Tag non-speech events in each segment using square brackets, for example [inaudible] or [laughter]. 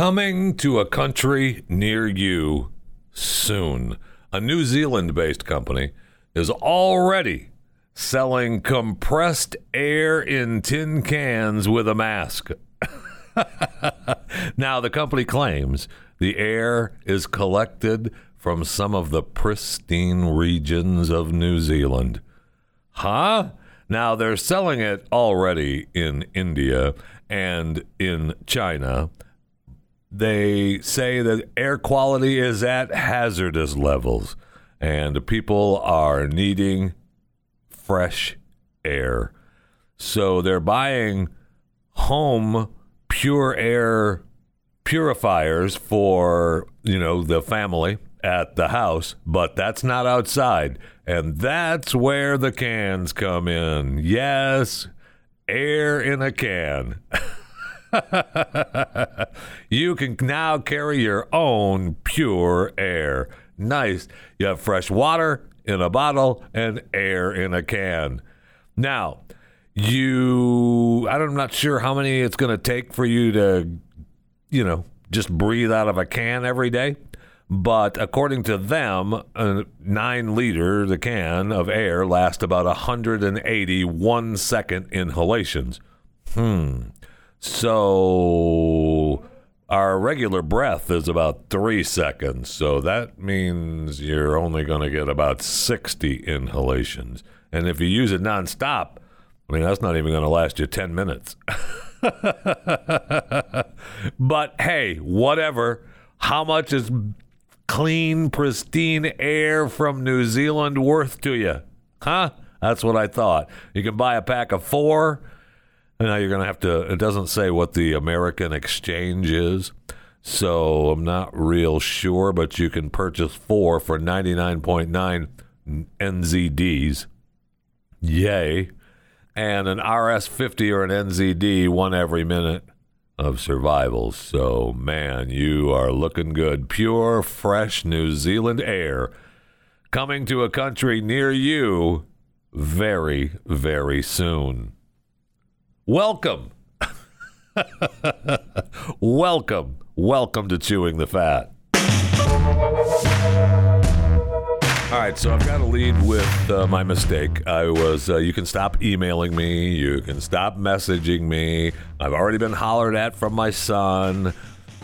Coming to a country near you soon. A New Zealand based company is already selling compressed air in tin cans with a mask. [laughs] now, the company claims the air is collected from some of the pristine regions of New Zealand. Huh? Now, they're selling it already in India and in China they say that air quality is at hazardous levels and people are needing fresh air. So they're buying home pure air purifiers for, you know, the family at the house, but that's not outside. And that's where the cans come in. Yes, air in a can. [laughs] [laughs] you can now carry your own pure air. Nice. You have fresh water in a bottle and air in a can. Now, you, I'm not sure how many it's going to take for you to, you know, just breathe out of a can every day. But according to them, a nine liter, the can of air lasts about 180 one second inhalations. Hmm. So our regular breath is about three seconds. So that means you're only going to get about 60 inhalations. And if you use it nonstop, I mean, that's not even going to last you 10 minutes. [laughs] but hey, whatever. How much is clean, pristine air from New Zealand worth to you? Huh? That's what I thought. You can buy a pack of four now you're going to have to, it doesn't say what the American exchange is. So I'm not real sure, but you can purchase four for 99.9 NZDs. Yay. And an RS50 or an NZD, one every minute of survival. So, man, you are looking good. Pure, fresh New Zealand air coming to a country near you very, very soon. Welcome. [laughs] welcome. Welcome to Chewing the Fat. All right, so I've got to lead with uh, my mistake. I was, uh, you can stop emailing me, you can stop messaging me. I've already been hollered at from my son,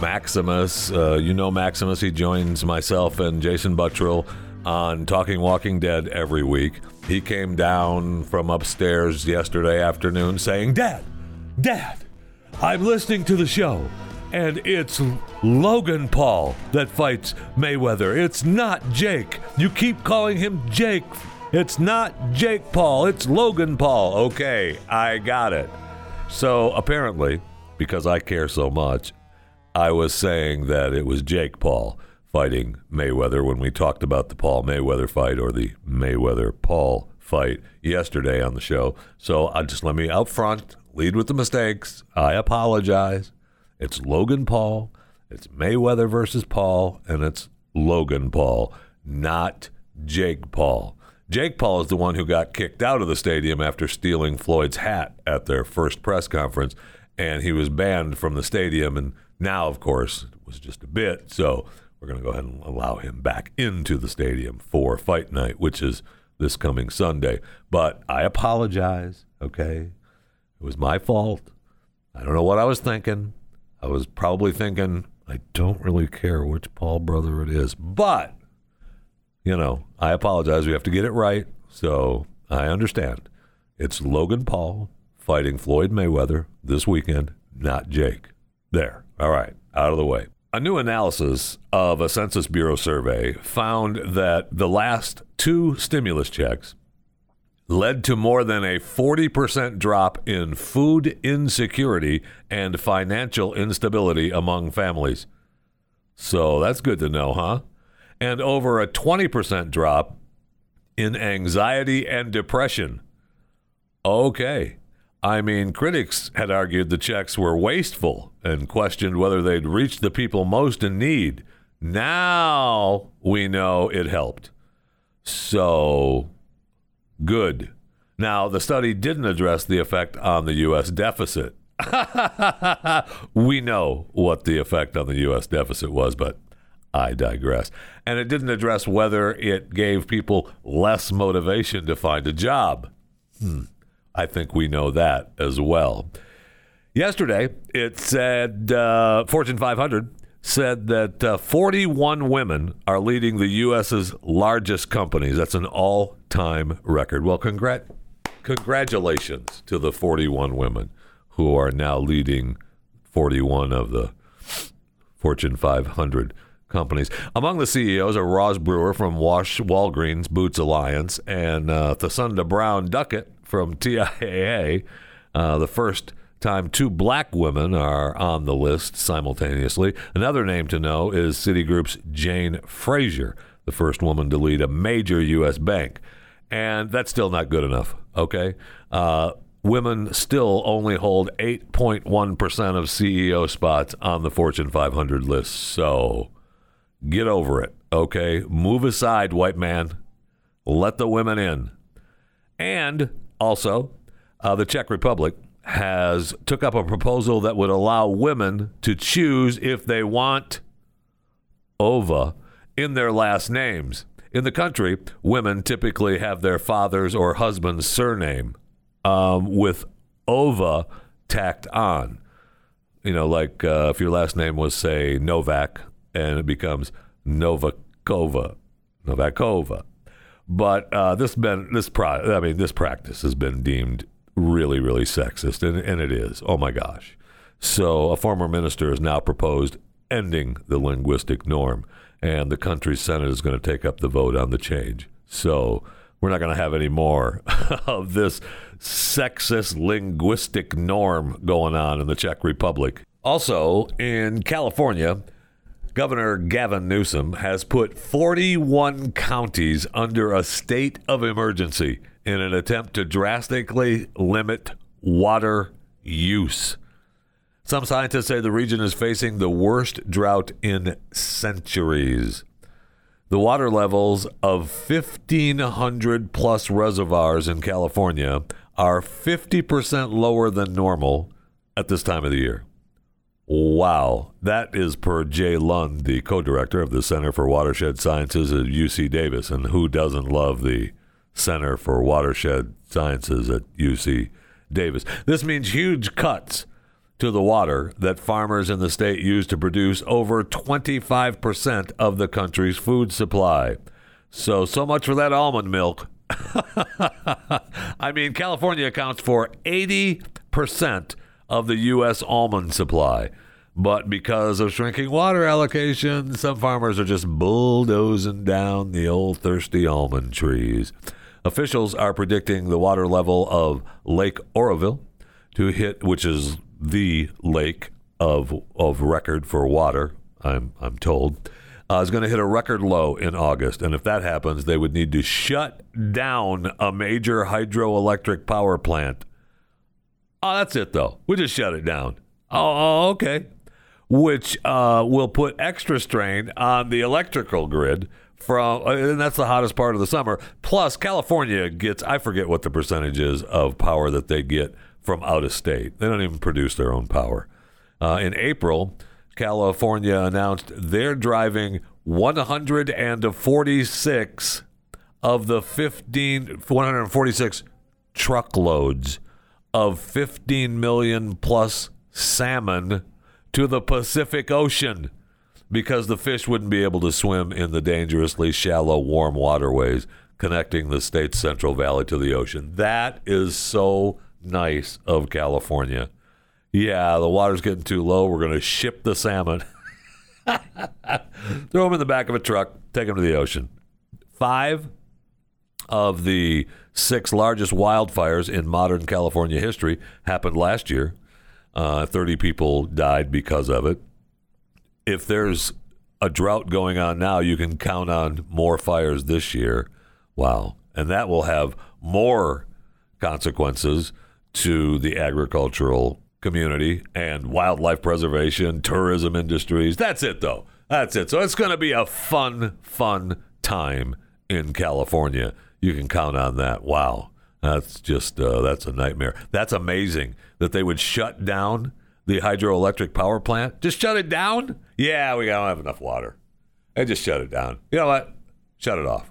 Maximus. Uh, you know Maximus, he joins myself and Jason Buttrill on Talking Walking Dead every week. He came down from upstairs yesterday afternoon saying, Dad, Dad, I'm listening to the show, and it's Logan Paul that fights Mayweather. It's not Jake. You keep calling him Jake. It's not Jake Paul, it's Logan Paul. Okay, I got it. So apparently, because I care so much, I was saying that it was Jake Paul fighting Mayweather when we talked about the Paul Mayweather fight or the Mayweather Paul fight yesterday on the show. So I just let me out front lead with the mistakes. I apologize. It's Logan Paul. It's Mayweather versus Paul, and it's Logan Paul, not Jake Paul. Jake Paul is the one who got kicked out of the stadium after stealing Floyd's hat at their first press conference, and he was banned from the stadium. And now, of course, it was just a bit. So we're going to go ahead and allow him back into the stadium for fight night, which is this coming Sunday. But I apologize, okay? It was my fault. I don't know what I was thinking. I was probably thinking, I don't really care which Paul brother it is. But, you know, I apologize. We have to get it right. So I understand. It's Logan Paul fighting Floyd Mayweather this weekend, not Jake. There. All right. Out of the way. A new analysis of a Census Bureau survey found that the last two stimulus checks led to more than a 40% drop in food insecurity and financial instability among families. So that's good to know, huh? And over a 20% drop in anxiety and depression. Okay. I mean, critics had argued the checks were wasteful and questioned whether they'd reached the people most in need. Now we know it helped. So good. Now, the study didn't address the effect on the U.S. deficit. [laughs] we know what the effect on the U.S. deficit was, but I digress. And it didn't address whether it gave people less motivation to find a job. Hmm. I think we know that as well. Yesterday, it said uh, Fortune 500 said that uh, 41 women are leading the U.S.'s largest companies. That's an all time record. Well, congrat- congratulations to the 41 women who are now leading 41 of the Fortune 500 companies. Among the CEOs are Roz Brewer from Wash Walgreens Boots Alliance and uh, Thasunda Brown Duckett from TIAA, uh, the first time two black women are on the list simultaneously. Another name to know is Citigroup's Jane Fraser, the first woman to lead a major U.S. bank. And that's still not good enough, okay? Uh, women still only hold 8.1% of CEO spots on the Fortune 500 list. So get over it, okay? Move aside, white man. Let the women in. And also, uh, the Czech Republic has took up a proposal that would allow women to choose if they want ova in their last names. In the country, women typically have their father's or husband's surname um, with ova tacked on. You know, like uh, if your last name was, say, Novak, and it becomes Novakova, Novakova. But uh, this been this pro- I mean this practice has been deemed really really sexist, and, and it is. Oh my gosh! So a former minister has now proposed ending the linguistic norm, and the country's senate is going to take up the vote on the change. So we're not going to have any more [laughs] of this sexist linguistic norm going on in the Czech Republic. Also in California. Governor Gavin Newsom has put 41 counties under a state of emergency in an attempt to drastically limit water use. Some scientists say the region is facing the worst drought in centuries. The water levels of 1,500 plus reservoirs in California are 50% lower than normal at this time of the year. Wow. That is per Jay Lund, the co director of the Center for Watershed Sciences at UC Davis. And who doesn't love the Center for Watershed Sciences at UC Davis? This means huge cuts to the water that farmers in the state use to produce over 25% of the country's food supply. So, so much for that almond milk. [laughs] I mean, California accounts for 80% of the U.S. almond supply. But because of shrinking water allocation, some farmers are just bulldozing down the old thirsty almond trees. Officials are predicting the water level of Lake Oroville to hit, which is the lake of of record for water. I'm I'm told uh, is going to hit a record low in August, and if that happens, they would need to shut down a major hydroelectric power plant Oh, that's it though. We just shut it down. Oh, oh okay. Which uh, will put extra strain on the electrical grid from, uh, and that's the hottest part of the summer. Plus, California gets, I forget what the percentage is of power that they get from out of state. They don't even produce their own power. Uh, in April, California announced they're driving 146 of the 15, 146 truckloads of 15 million plus salmon to the Pacific Ocean because the fish wouldn't be able to swim in the dangerously shallow, warm waterways connecting the state's Central Valley to the ocean. That is so nice of California. Yeah, the water's getting too low. We're going to ship the salmon, [laughs] throw them in the back of a truck, take them to the ocean. Five of the six largest wildfires in modern California history happened last year. Uh, 30 people died because of it. If there's a drought going on now, you can count on more fires this year. Wow. And that will have more consequences to the agricultural community and wildlife preservation, tourism industries. That's it, though. That's it. So it's going to be a fun, fun time in California you can count on that. Wow. That's just uh, that's a nightmare. That's amazing that they would shut down the hydroelectric power plant. Just shut it down? Yeah, we don't have enough water. And just shut it down. You know what? Shut it off.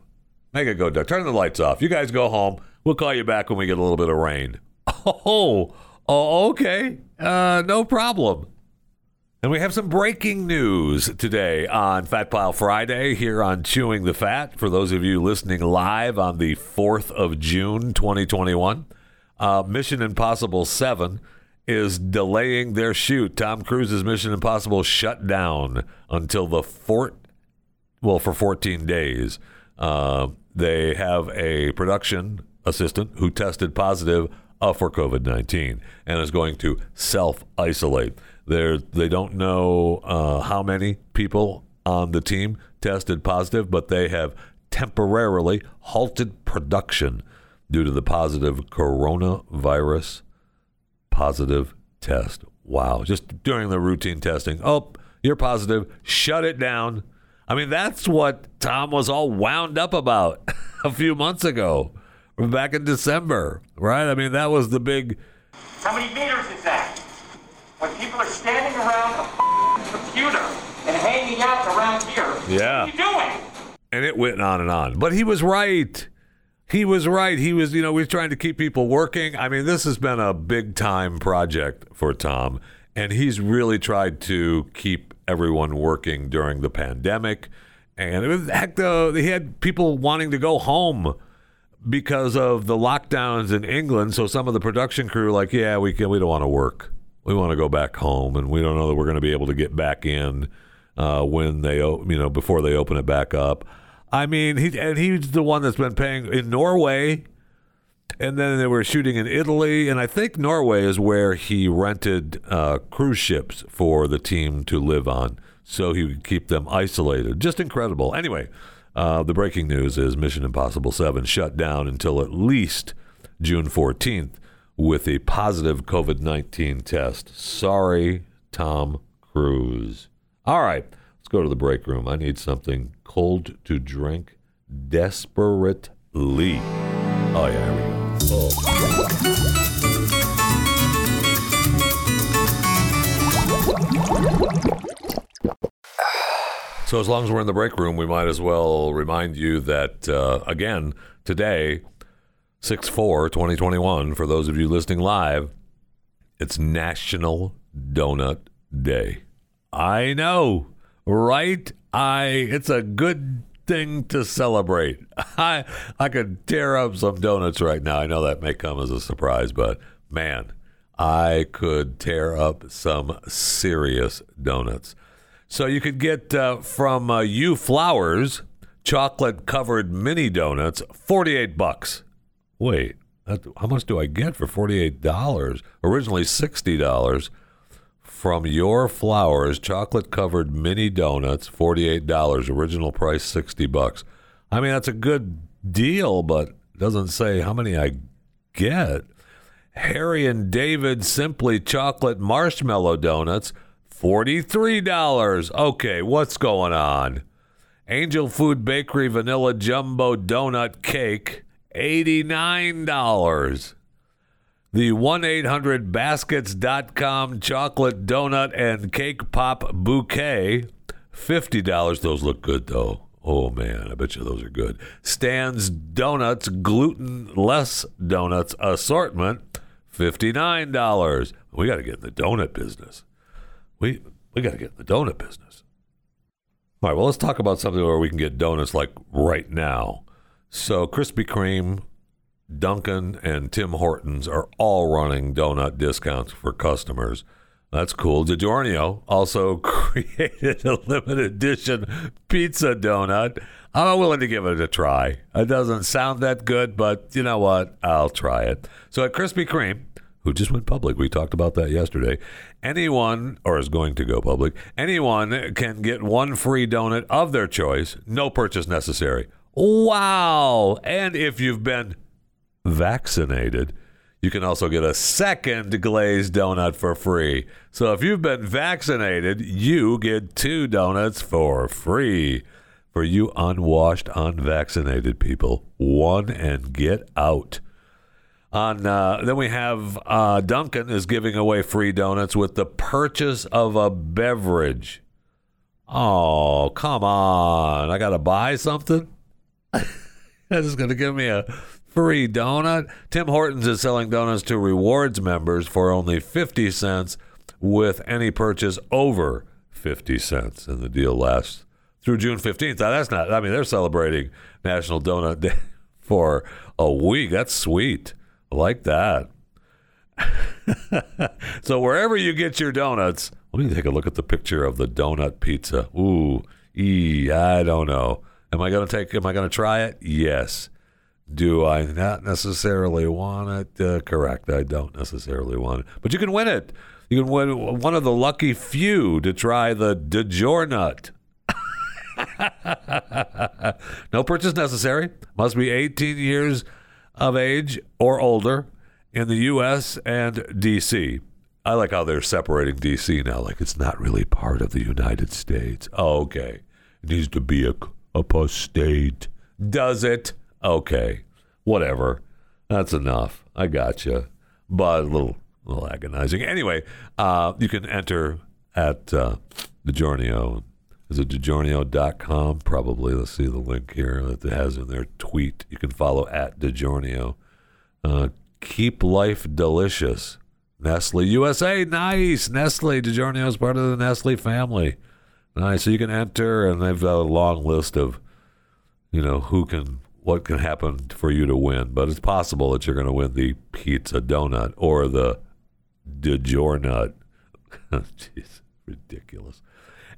Make it go dark. Turn the lights off. You guys go home. We'll call you back when we get a little bit of rain. [laughs] Oh, oh okay. Uh, no problem. And we have some breaking news today on Fat Pile Friday here on Chewing the Fat. For those of you listening live on the 4th of June, 2021, uh, Mission Impossible 7 is delaying their shoot. Tom Cruise's Mission Impossible shut down until the fort, well, for 14 days. Uh, they have a production assistant who tested positive uh, for COVID 19 and is going to self isolate. They don't know uh, how many people on the team tested positive, but they have temporarily halted production due to the positive coronavirus positive test. Wow. Just during the routine testing. Oh, you're positive. Shut it down. I mean, that's what Tom was all wound up about [laughs] a few months ago, back in December, right? I mean, that was the big. How many meters is that? People are standing around a computer and hanging out around here, yeah. what are you doing? And it went on and on. But he was right he was right. He was, you know, he's trying to keep people working. I mean, this has been a big time project for Tom, and he's really tried to keep everyone working during the pandemic. And it was, heck, though, he had people wanting to go home because of the lockdowns in England. So some of the production crew, like, yeah, we can, we don't want to work. We want to go back home, and we don't know that we're going to be able to get back in uh, when they, you know, before they open it back up. I mean, he and he's the one that's been paying in Norway, and then they were shooting in Italy, and I think Norway is where he rented uh, cruise ships for the team to live on, so he would keep them isolated. Just incredible. Anyway, uh, the breaking news is Mission Impossible Seven shut down until at least June fourteenth with a positive COVID nineteen test. Sorry, Tom Cruise. All right. Let's go to the break room. I need something cold to drink desperately. Oh, yeah, here we go. So, as long as we're in the break room, we might as well remind you that, uh, again, today, 6 4 2021, for those of you listening live, it's National Donut Day. I know right? I it's a good thing to celebrate. [laughs] I I could tear up some donuts right now. I know that may come as a surprise, but man, I could tear up some serious donuts. So you could get uh, from uh, Flowers chocolate covered mini donuts, forty eight bucks. Wait, how much do I get for forty eight dollars? Originally sixty dollars. From your flowers chocolate covered mini donuts $48 original price 60 bucks. I mean that's a good deal but doesn't say how many i get. Harry and david simply chocolate marshmallow donuts $43 okay what's going on? Angel food bakery vanilla jumbo donut cake $89 the 1 800 baskets.com chocolate donut and cake pop bouquet. $50. Those look good, though. Oh, man, I bet you those are good. Stan's Donuts, gluten less donuts assortment. $59. We got to get in the donut business. We, we got to get in the donut business. All right, well, let's talk about something where we can get donuts like right now. So, Krispy Kreme Dunkin' and Tim Hortons are all running donut discounts for customers. That's cool. DiGiorno also [laughs] created a limited edition pizza donut. I'm willing to give it a try. It doesn't sound that good, but you know what? I'll try it. So at Krispy Kreme, who just went public, we talked about that yesterday. Anyone, or is going to go public, anyone can get one free donut of their choice, no purchase necessary. Wow! And if you've been vaccinated, you can also get a second glazed donut for free. So if you've been vaccinated, you get two donuts for free. For you unwashed, unvaccinated people, one and get out. On uh, then we have uh, Dunkin' is giving away free donuts with the purchase of a beverage. Oh, come on! I gotta buy something. [laughs] That is going to give me a free donut. Tim Hortons is selling donuts to rewards members for only 50 cents with any purchase over 50 cents. And the deal lasts through June 15th. Now, that's not, I mean, they're celebrating National Donut Day [laughs] for a week. That's sweet. I like that. [laughs] so, wherever you get your donuts, let me take a look at the picture of the donut pizza. Ooh, ee, I don't know. Am I going to take? Am I going to try it? Yes. Do I not necessarily want it? Uh, correct. I don't necessarily want it, but you can win it. You can win one of the lucky few to try the DiGiornut. [laughs] no purchase necessary. Must be 18 years of age or older in the U.S. and D.C. I like how they're separating D.C. now, like it's not really part of the United States. Oh, okay. It needs to be a apostate. Does it? Okay, whatever. That's enough. I gotcha. But a little, a little agonizing. Anyway, uh, you can enter at uh, DiGiorno. Is it DiGiorno.com? Probably. Let's see the link here that it has in their tweet. You can follow at DiGiorno. Uh, keep life delicious. Nestle USA. Nice. Nestle. DiGiorno is part of the Nestle family. Nice. So you can enter, and they've got a long list of, you know, who can, what can happen for you to win. But it's possible that you're going to win the pizza donut or the DiGiornut. [laughs] Jeez, ridiculous.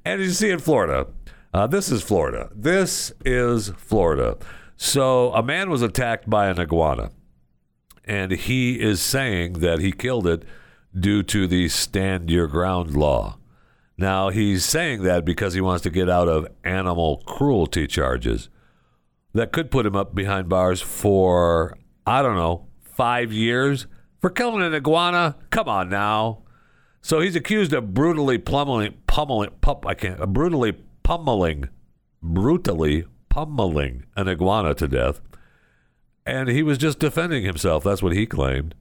And you see in Florida, uh, this is Florida. This is Florida. So a man was attacked by an iguana, and he is saying that he killed it due to the stand your ground law. Now, he's saying that because he wants to get out of animal cruelty charges that could put him up behind bars for, I don't know, five years for killing an iguana. Come on now. So he's accused of brutally pummeling, pummeling, pum, I can't, brutally pummeling, brutally pummeling an iguana to death. And he was just defending himself. That's what he claimed.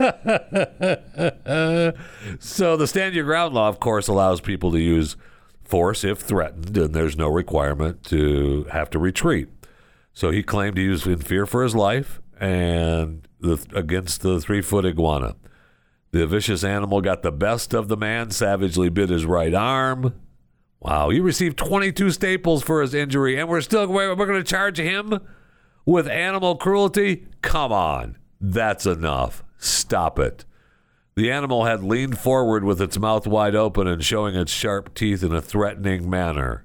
[laughs] so the stand your ground law, of course, allows people to use force if threatened, and there's no requirement to have to retreat. So he claimed he was in fear for his life and the, against the three foot iguana. The vicious animal got the best of the man, savagely bit his right arm. Wow, he received 22 staples for his injury, and we're still we're going to charge him with animal cruelty? Come on, that's enough. Stop it. The animal had leaned forward with its mouth wide open and showing its sharp teeth in a threatening manner.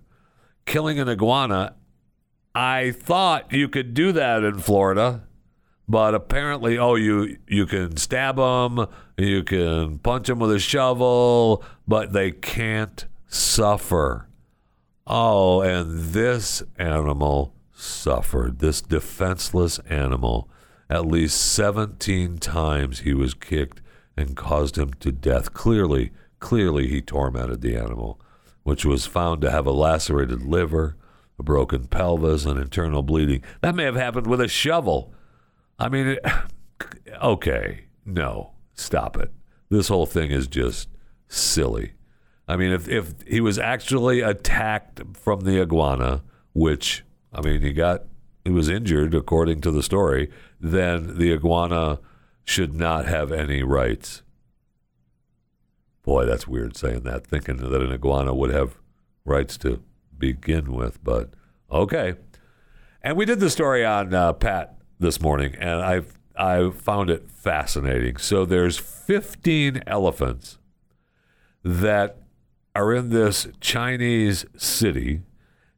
Killing an iguana, I thought you could do that in Florida, but apparently, oh, you you can stab them, you can punch them with a shovel, but they can't suffer. Oh, and this animal suffered. This defenseless animal at least 17 times he was kicked and caused him to death. Clearly, clearly he tormented the animal, which was found to have a lacerated liver, a broken pelvis, and internal bleeding. That may have happened with a shovel. I mean, [sighs] okay, no, stop it. This whole thing is just silly. I mean, if if he was actually attacked from the iguana, which I mean, he got he was injured according to the story, then the iguana should not have any rights. Boy, that's weird saying that, thinking that an iguana would have rights to begin with, but okay. And we did the story on uh, Pat this morning, and I I found it fascinating. So there's 15 elephants that are in this Chinese city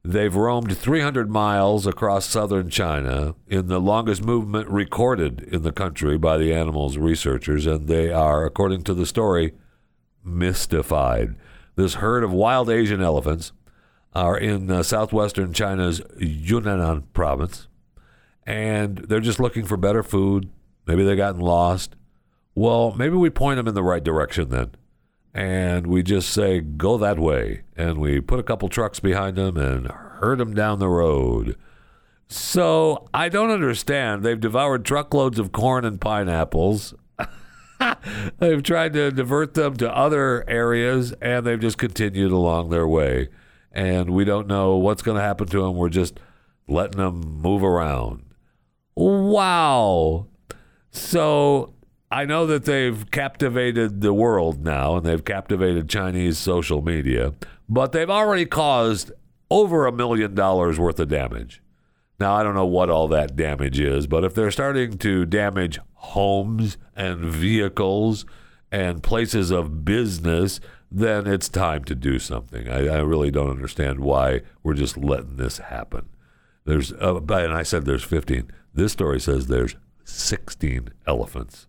They've roamed 300 miles across southern China in the longest movement recorded in the country by the animal's researchers, and they are, according to the story, mystified. This herd of wild Asian elephants are in uh, southwestern China's Yunnan province, and they're just looking for better food. Maybe they've gotten lost. Well, maybe we point them in the right direction then and we just say go that way and we put a couple trucks behind them and herd them down the road So I don't understand. They've devoured truckloads of corn and pineapples. [laughs] they've tried to divert them to other areas, and they've just continued along their way. And we don't know what's going to happen to them. We're just letting them move around. Wow. So I know that they've captivated the world now and they've captivated Chinese social media, but they've already caused over a million dollars worth of damage. Now, I don't know what all that damage is, but if they're starting to damage homes and vehicles and places of business, then it's time to do something. I, I really don't understand why we're just letting this happen. There's, uh, and I said there's 15. This story says there's 16 elephants.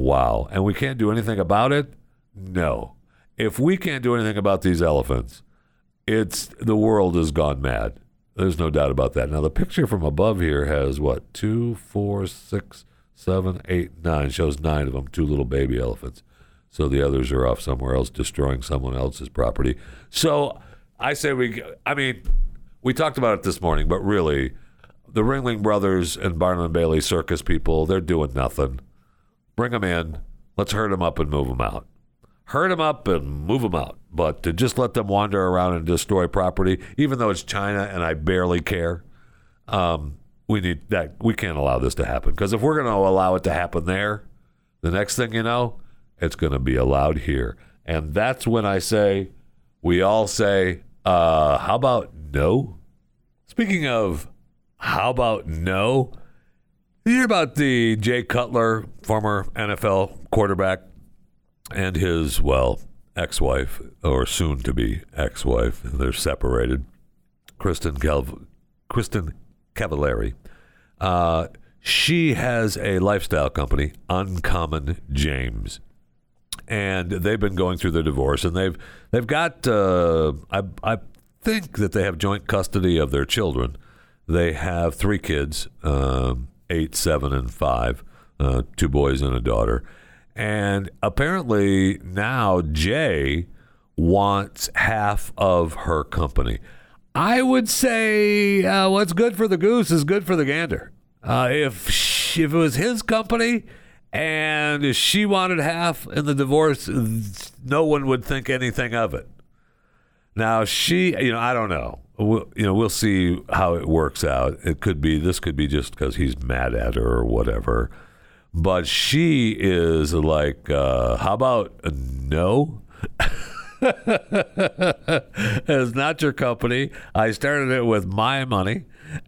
Wow. And we can't do anything about it? No. If we can't do anything about these elephants, it's the world has gone mad. There's no doubt about that. Now the picture from above here has what two, four, six, seven, eight, nine. Shows nine of them, two little baby elephants. So the others are off somewhere else, destroying someone else's property. So I say we. I mean, we talked about it this morning, but really, the Ringling Brothers and Barnum and Bailey circus people, they're doing nothing. Bring them in. Let's herd them up and move them out. Herd them up and move them out. But to just let them wander around and destroy property, even though it's China and I barely care, um, we need that. We can't allow this to happen because if we're going to allow it to happen there, the next thing you know, it's going to be allowed here. And that's when I say, we all say, uh, how about no? Speaking of how about no? You hear about the Jay Cutler, former NFL quarterback, and his, well, ex wife, or soon to be ex wife. They're separated. Kristin, Cal- Kristin Cavallari. Uh, she has a lifestyle company, Uncommon James. And they've been going through the divorce, and they've they've got uh, I I think that they have joint custody of their children. They have three kids, um, eight, seven, and five, uh, two boys and a daughter. And apparently now Jay wants half of her company. I would say uh, what's good for the goose is good for the gander. Uh, if she, if it was his company and she wanted half in the divorce, no one would think anything of it. Now she, you know, I don't know. We'll, you know, we'll see how it works out. It could be this could be just because he's mad at her or whatever. But she is like, uh, how about no? [laughs] it's not your company. I started it with my money,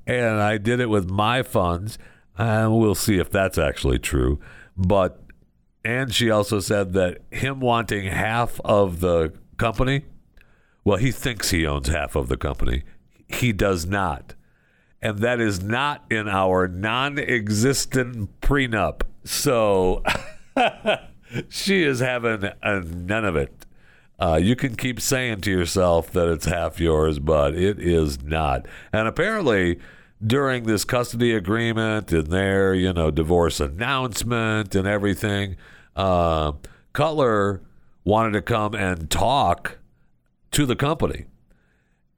and I did it with my funds. And we'll see if that's actually true. But and she also said that him wanting half of the company well, he thinks he owns half of the company. He does not. And that is not in our non existent prenup. So [laughs] she is having a, none of it. Uh, you can keep saying to yourself that it's half yours, but it is not. And apparently, during this custody agreement and their, you know, divorce announcement and everything, uh, Cutler wanted to come and talk to the company.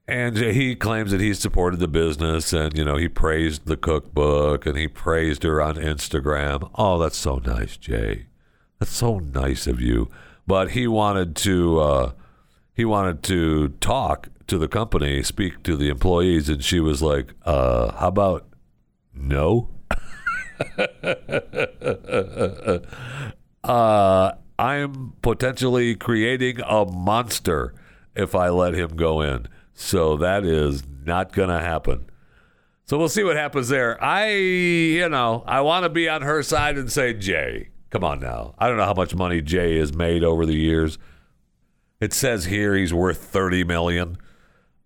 And he claims that he supported the business and, you know, he praised the cookbook and he praised her on Instagram. Oh, that's so nice, Jay. That's so nice of you. But he wanted to, uh, he wanted to talk to the company, speak to the employees, and she was like, uh, how about no? [laughs] uh, I'm potentially creating a monster if I let him go in. So that is not going to happen. So we'll see what happens there. I, you know, I want to be on her side and say, Jay, come on now. I don't know how much money Jay has made over the years. It says here he's worth 30 million.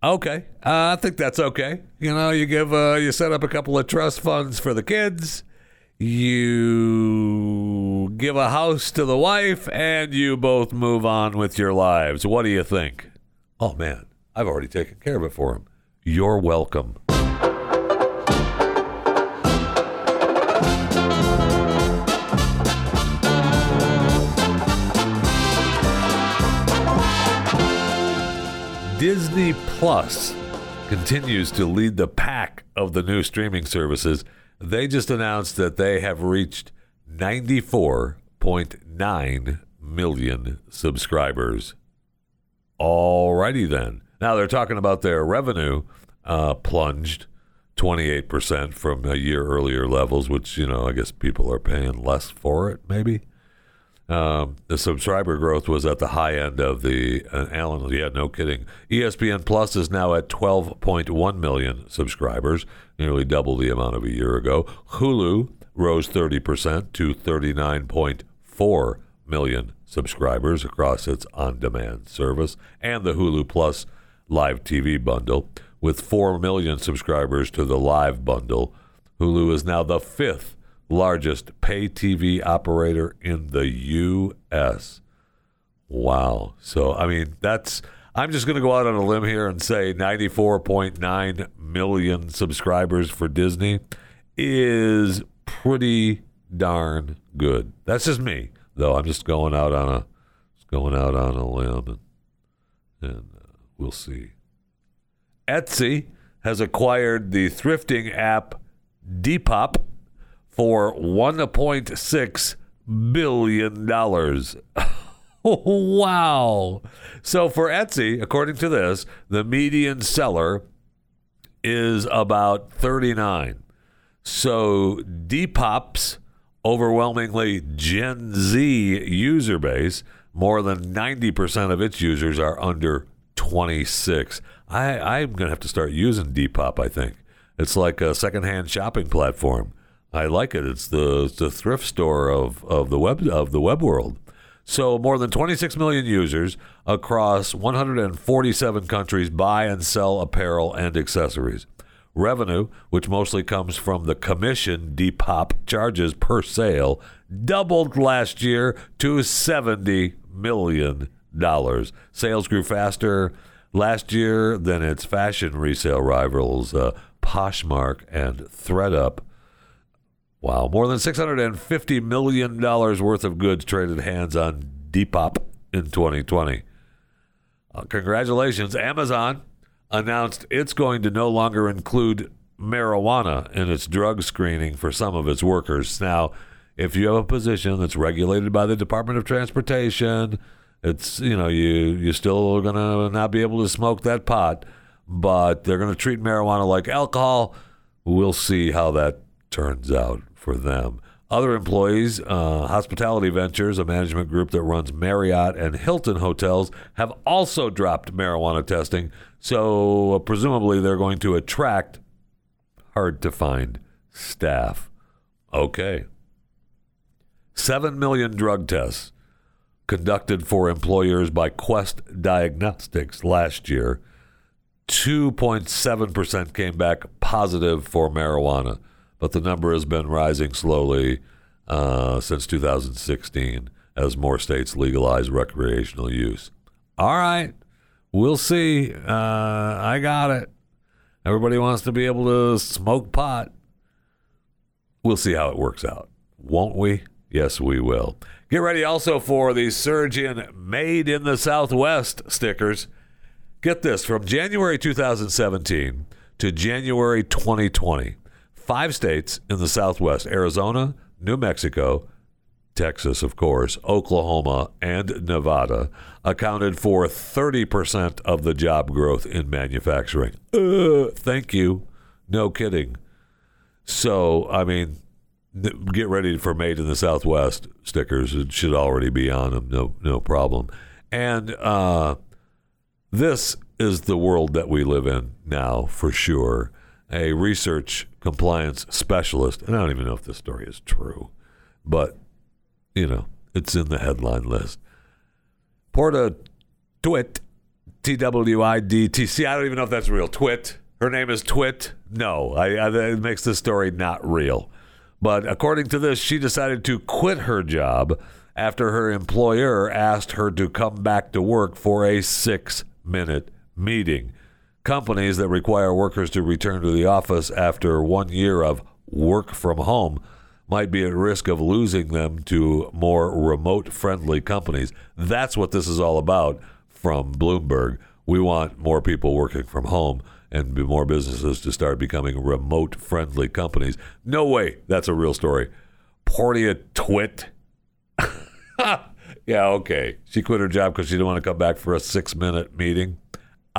Okay, uh, I think that's okay. You know, you give, uh, you set up a couple of trust funds for the kids. You give a house to the wife, and you both move on with your lives. What do you think? Oh man, I've already taken care of it for him. You're welcome. Disney Plus continues to lead the pack of the new streaming services. They just announced that they have reached 94.9 million subscribers. Alrighty then. Now they're talking about their revenue uh, plunged 28% from a year earlier levels, which, you know, I guess people are paying less for it, maybe. Um, the subscriber growth was at the high end of the uh, Allen. Yeah, no kidding. ESPN Plus is now at 12.1 million subscribers, nearly double the amount of a year ago. Hulu rose 30% to 39.4 million subscribers across its on demand service and the Hulu Plus live TV bundle. With 4 million subscribers to the live bundle, Hulu is now the fifth largest pay TV operator in the U.S. Wow. So, I mean, that's. I'm just going to go out on a limb here and say 94.9 million subscribers for Disney is pretty darn good. That's just me, though. I'm just going out on a going out on a limb, and, and uh, we'll see. Etsy has acquired the thrifting app Depop for $1.6 billion. [laughs] wow. So for Etsy, according to this, the median seller is about 39. So Depop's overwhelmingly Gen Z user base, more than 90% of its users are under 26. I, I'm going to have to start using Depop, I think. It's like a secondhand shopping platform. I like it. It's the, it's the thrift store of, of the web of the web world. So more than 26 million users across 147 countries buy and sell apparel and accessories. Revenue, which mostly comes from the commission Depop charges per sale, doubled last year to 70 million dollars. Sales grew faster last year than its fashion resale rivals uh, Poshmark and ThredUp. Wow, more than $650 million worth of goods traded hands on Depop in 2020. Uh, congratulations. Amazon announced it's going to no longer include marijuana in its drug screening for some of its workers. Now, if you have a position that's regulated by the Department of Transportation, it's you know you you're still gonna not be able to smoke that pot, but they're gonna treat marijuana like alcohol. We'll see how that turns out for them. Other employees, uh, Hospitality Ventures, a management group that runs Marriott and Hilton hotels, have also dropped marijuana testing. So uh, presumably they're going to attract hard to find staff. Okay. 7 million drug tests conducted for employers by Quest Diagnostics last year. 2.7% came back positive for marijuana but the number has been rising slowly uh, since 2016 as more states legalize recreational use. All right, we'll see. Uh, I got it. Everybody wants to be able to smoke pot. We'll see how it works out, won't we? Yes, we will. Get ready also for the surge in Made in the Southwest stickers. Get this from January 2017 to January 2020 five states in the Southwest Arizona, New Mexico, Texas, of course, Oklahoma, and Nevada accounted for 30% of the job growth in manufacturing. Uh, thank you. No kidding. So, I mean, get ready for Made in the Southwest stickers. It should already be on them. No, no problem. And uh, this is the world that we live in now, for sure. A research compliance specialist, and I don't even know if this story is true, but you know, it's in the headline list. Porta Twit, T W I D T C. I don't even know if that's real. Twit. Her name is Twit. No, I, I, it makes the story not real. But according to this, she decided to quit her job after her employer asked her to come back to work for a six minute meeting companies that require workers to return to the office after one year of work from home might be at risk of losing them to more remote friendly companies. That's what this is all about from Bloomberg. We want more people working from home and more businesses to start becoming remote friendly companies. No way. That's a real story. Portia Twit. [laughs] yeah, okay. She quit her job because she didn't want to come back for a six minute meeting.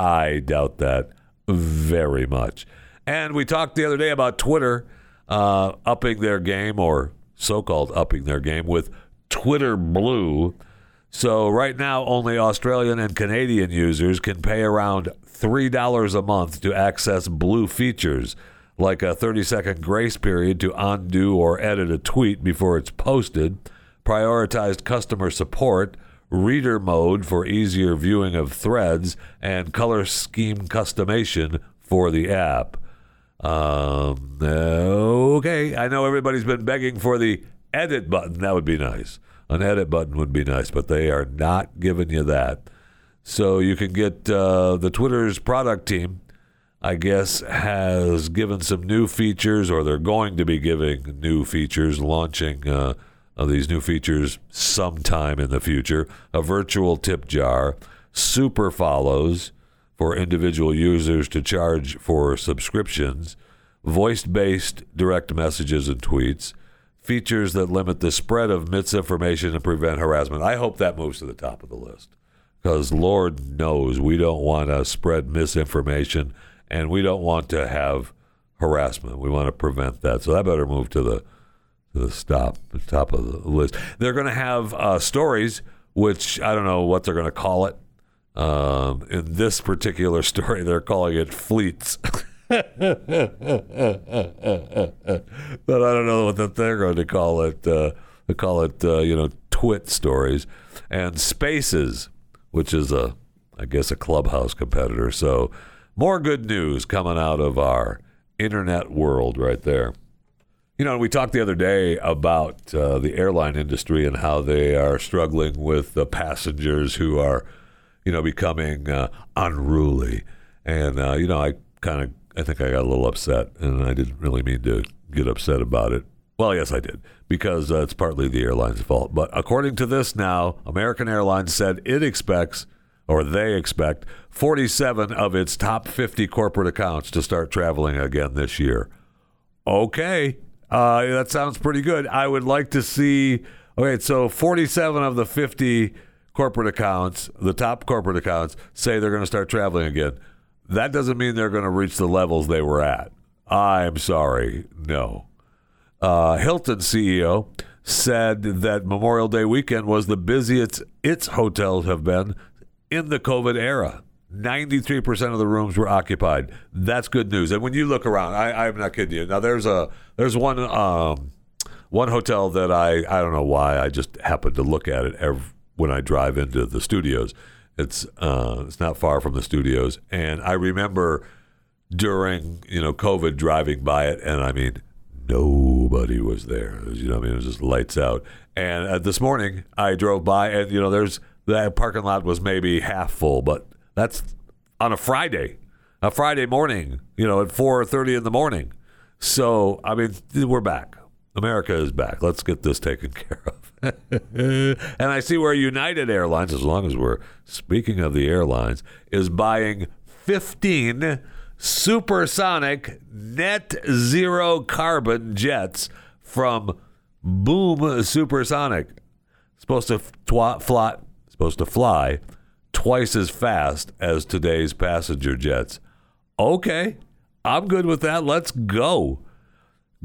I doubt that very much. And we talked the other day about Twitter uh, upping their game, or so called upping their game, with Twitter Blue. So, right now, only Australian and Canadian users can pay around $3 a month to access Blue features, like a 30 second grace period to undo or edit a tweet before it's posted, prioritized customer support, reader mode for easier viewing of threads, and color scheme customization for the app. Um, okay, I know everybody's been begging for the edit button. That would be nice. An edit button would be nice, but they are not giving you that. So you can get uh, the Twitter's product team, I guess, has given some new features, or they're going to be giving new features, launching uh, of these new features sometime in the future. A virtual tip jar, super follows for individual users to charge for subscriptions, voice based direct messages and tweets, features that limit the spread of misinformation and prevent harassment. I hope that moves to the top of the list because Lord knows we don't want to spread misinformation and we don't want to have harassment. We want to prevent that. So that better move to the to the stop the top of the list. They're going to have uh, stories, which I don't know what they're going to call it. Um, in this particular [laughs] story, they're calling it fleets. [laughs] but I don't know what they're going to call it. Uh, they call it, uh, you know, twit stories and spaces, which is a, I guess, a clubhouse competitor. So more good news coming out of our internet world right there. You know, we talked the other day about uh, the airline industry and how they are struggling with the passengers who are, you know, becoming uh, unruly. And uh, you know, I kind of I think I got a little upset, and I didn't really mean to get upset about it. Well, yes, I did, because uh, it's partly the airline's fault. But according to this now, American Airlines said it expects, or they expect, 47 of its top 50 corporate accounts to start traveling again this year. Okay, uh, that sounds pretty good. I would like to see. Okay, so 47 of the 50 corporate accounts, the top corporate accounts, say they're going to start traveling again that doesn't mean they're going to reach the levels they were at. I'm sorry, no. Uh, Hilton CEO said that Memorial Day weekend was the busiest its hotels have been in the COVID era. 93% of the rooms were occupied. That's good news. And when you look around, I, I'm not kidding you. Now there's a there's one um, one hotel that I I don't know why I just happen to look at it every, when I drive into the studios it's uh, it's not far from the studios, and I remember during you know COVID driving by it, and I mean nobody was there. Was, you know, I mean it was just lights out. And uh, this morning I drove by, and you know there's that parking lot was maybe half full, but that's on a Friday, a Friday morning, you know, at four thirty in the morning. So I mean we're back. America is back. Let's get this taken [laughs] care of. and I see where United Airlines, as long as we're speaking of the airlines, is buying 15 supersonic net zero carbon jets from Boom Supersonic. Supposed to twa- fly, supposed to fly twice as fast as today's passenger jets. Okay, I'm good with that. Let's go.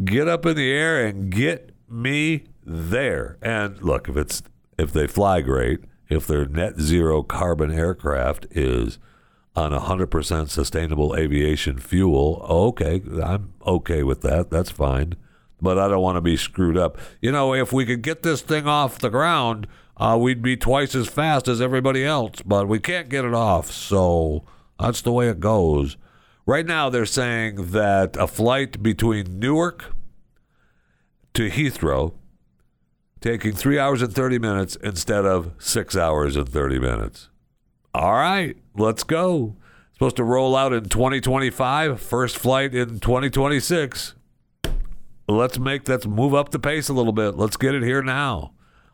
Get up in the air and get me there. And look, if it's if they fly great, if their net zero carbon aircraft is on 100% sustainable aviation fuel, okay, I'm okay with that. That's fine. But I don't want to be screwed up. You know, if we could get this thing off the ground, uh, we'd be twice as fast as everybody else, but we can't get it off. So that's the way it goes. Right now, they're saying that a flight between Newark to Heathrow taking three hours and 30 minutes instead of six hours and 30 minutes. All right, let's go. Supposed to roll out in 2025, first flight in 2026. Let's make let's move up the pace a little bit. Let's get it here now.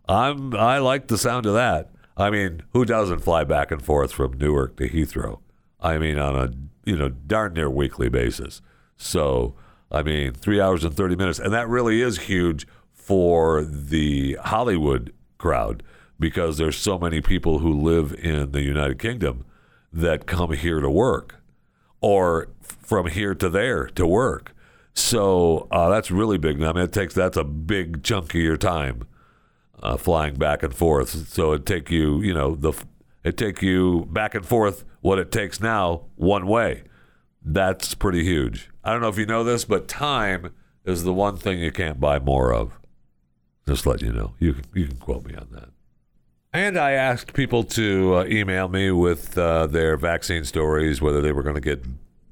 I'm I like the sound of that. I mean, who doesn't fly back and forth from Newark to Heathrow? I mean, on a you know, darn near weekly basis. So, I mean, three hours and 30 minutes. And that really is huge for the Hollywood crowd because there's so many people who live in the United Kingdom that come here to work or from here to there to work. So uh, that's really big. I mean, it takes that's a big chunk of your time uh, flying back and forth. So it take you, you know, the it take you back and forth what it takes now one way. That's pretty huge. I don't know if you know this, but time is the one thing you can't buy more of. Just let you know. You can you can quote me on that. And I asked people to uh, email me with uh, their vaccine stories, whether they were going to get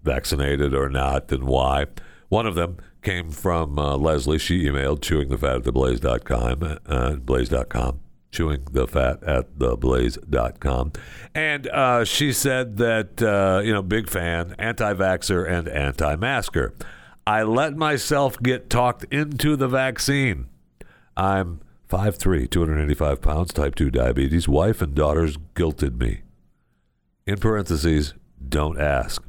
vaccinated or not, and why. One of them came from uh, Leslie. She emailed chewingthefat at theblaze.com, uh, blaze.com, chewingthefat at theblaze.com. And uh, she said that, uh, you know, big fan, anti vaxxer and anti masker. I let myself get talked into the vaccine. I'm 5'3, 285 pounds, type 2 diabetes. Wife and daughters guilted me. In parentheses, don't ask.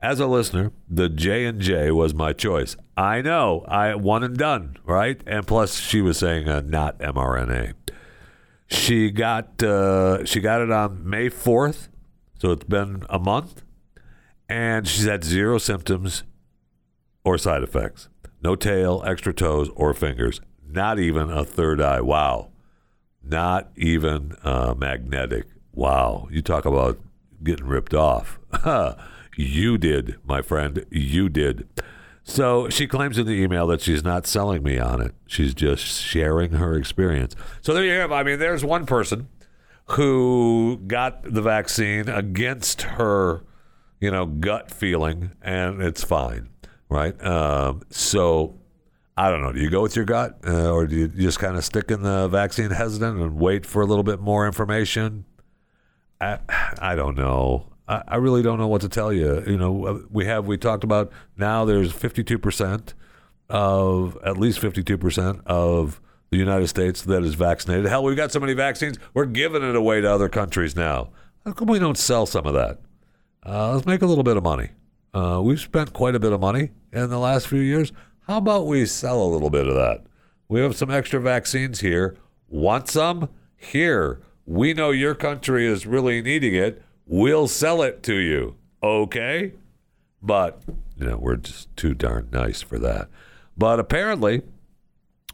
As a listener, the J and J was my choice. I know, I one and done, right? And plus, she was saying uh, not mRNA. She got uh, she got it on May fourth, so it's been a month, and she's had zero symptoms or side effects. No tail, extra toes, or fingers. Not even a third eye. Wow. Not even uh, magnetic. Wow. You talk about getting ripped off. [laughs] you did, my friend. You did. So she claims in the email that she's not selling me on it. She's just sharing her experience. So there you have. I mean, there's one person who got the vaccine against her, you know, gut feeling, and it's fine, right? Um, so I don't know. Do you go with your gut, uh, or do you just kind of stick in the vaccine hesitant and wait for a little bit more information? I, I don't know. I, I really don't know what to tell you. You know, uh, we have we talked about now. There's 52 percent of at least 52 percent of the United States that is vaccinated. Hell, we've got so many vaccines. We're giving it away to other countries now. How come we don't sell some of that? Uh, let's make a little bit of money. Uh, we've spent quite a bit of money in the last few years. How about we sell a little bit of that? We have some extra vaccines here. Want some? Here. We know your country is really needing it. We'll sell it to you. Okay? But, you know, we're just too darn nice for that. But apparently,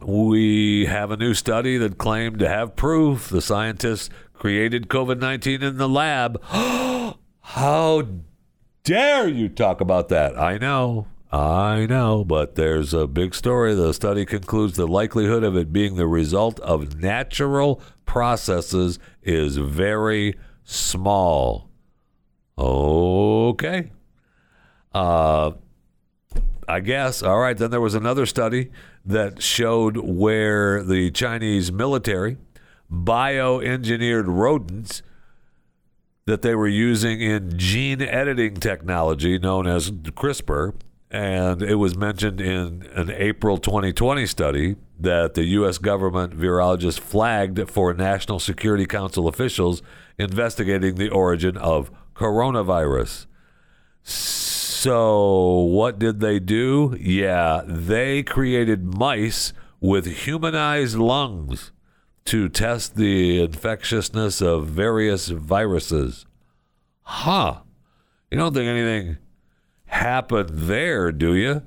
we have a new study that claimed to have proof the scientists created COVID 19 in the lab. [gasps] How dare you talk about that? I know. I know, but there's a big story. The study concludes the likelihood of it being the result of natural processes is very small. Okay. Uh, I guess. All right. Then there was another study that showed where the Chinese military bioengineered rodents that they were using in gene editing technology known as CRISPR and it was mentioned in an April 2020 study that the U.S. government virologist flagged for National Security Council officials investigating the origin of coronavirus. So, what did they do? Yeah, they created mice with humanized lungs to test the infectiousness of various viruses. Huh. You don't think anything happened there, do you?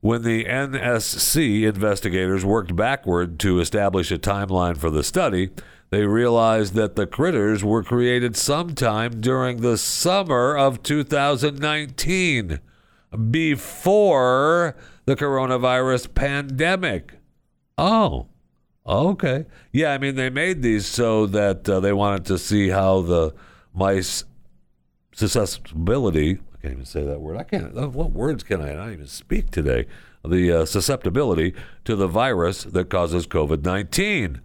When the NSC investigators worked backward to establish a timeline for the study, they realized that the critters were created sometime during the summer of 2019, before the coronavirus pandemic. Oh, okay. Yeah, I mean, they made these so that uh, they wanted to see how the mice susceptibility I can't even say that word. I can't. Uh, what words can I I don't even speak today? The uh, susceptibility to the virus that causes COVID 19.